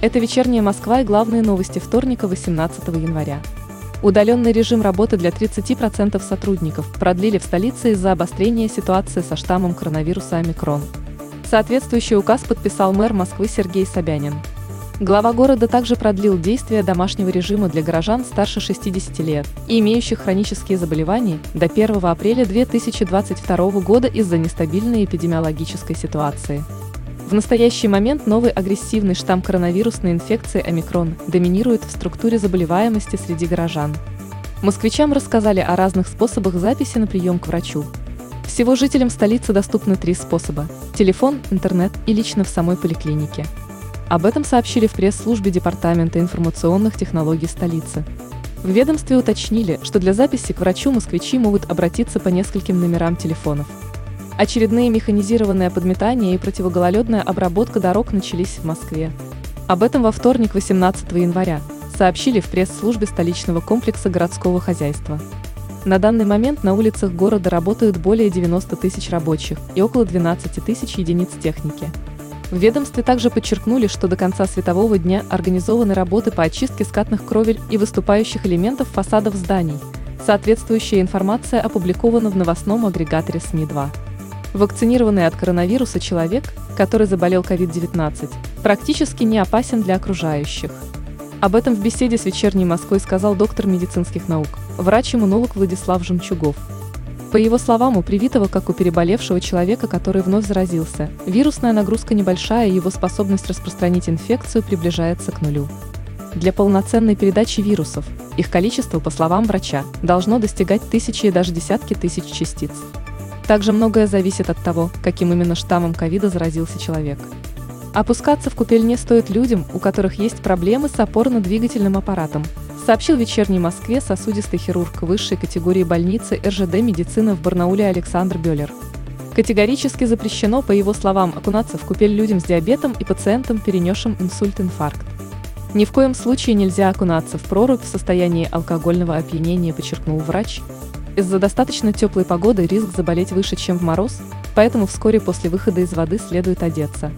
Это вечерняя Москва и главные новости вторника 18 января. Удаленный режим работы для 30% сотрудников продлили в столице из-за обострения ситуации со штаммом коронавируса омикрон. Соответствующий указ подписал мэр Москвы Сергей Собянин. Глава города также продлил действие домашнего режима для горожан старше 60 лет и имеющих хронические заболевания до 1 апреля 2022 года из-за нестабильной эпидемиологической ситуации. В настоящий момент новый агрессивный штамм коронавирусной инфекции омикрон доминирует в структуре заболеваемости среди горожан. Москвичам рассказали о разных способах записи на прием к врачу. Всего жителям столицы доступны три способа – телефон, интернет и лично в самой поликлинике. Об этом сообщили в пресс-службе Департамента информационных технологий столицы. В ведомстве уточнили, что для записи к врачу москвичи могут обратиться по нескольким номерам телефонов – Очередные механизированное подметание и противогололедная обработка дорог начались в Москве. Об этом во вторник 18 января сообщили в пресс-службе столичного комплекса городского хозяйства. На данный момент на улицах города работают более 90 тысяч рабочих и около 12 тысяч единиц техники. В ведомстве также подчеркнули, что до конца светового дня организованы работы по очистке скатных кровель и выступающих элементов фасадов зданий. Соответствующая информация опубликована в новостном агрегаторе СМИ-2. Вакцинированный от коронавируса человек, который заболел COVID-19, практически не опасен для окружающих. Об этом в беседе с «Вечерней Москвой» сказал доктор медицинских наук, врач-иммунолог Владислав Жемчугов. По его словам, у привитого, как у переболевшего человека, который вновь заразился, вирусная нагрузка небольшая и его способность распространить инфекцию приближается к нулю. Для полноценной передачи вирусов, их количество, по словам врача, должно достигать тысячи и даже десятки тысяч частиц. Также многое зависит от того, каким именно штаммом ковида заразился человек. Опускаться в купель не стоит людям, у которых есть проблемы с опорно-двигательным аппаратом, сообщил вечерней Москве сосудистый хирург высшей категории больницы РЖД медицины в Барнауле Александр Бёллер. Категорически запрещено, по его словам, окунаться в купель людям с диабетом и пациентам, перенесшим инсульт-инфаркт. Ни в коем случае нельзя окунаться в прорубь в состоянии алкогольного опьянения, подчеркнул врач, из-за достаточно теплой погоды риск заболеть выше, чем в мороз, поэтому вскоре после выхода из воды следует одеться.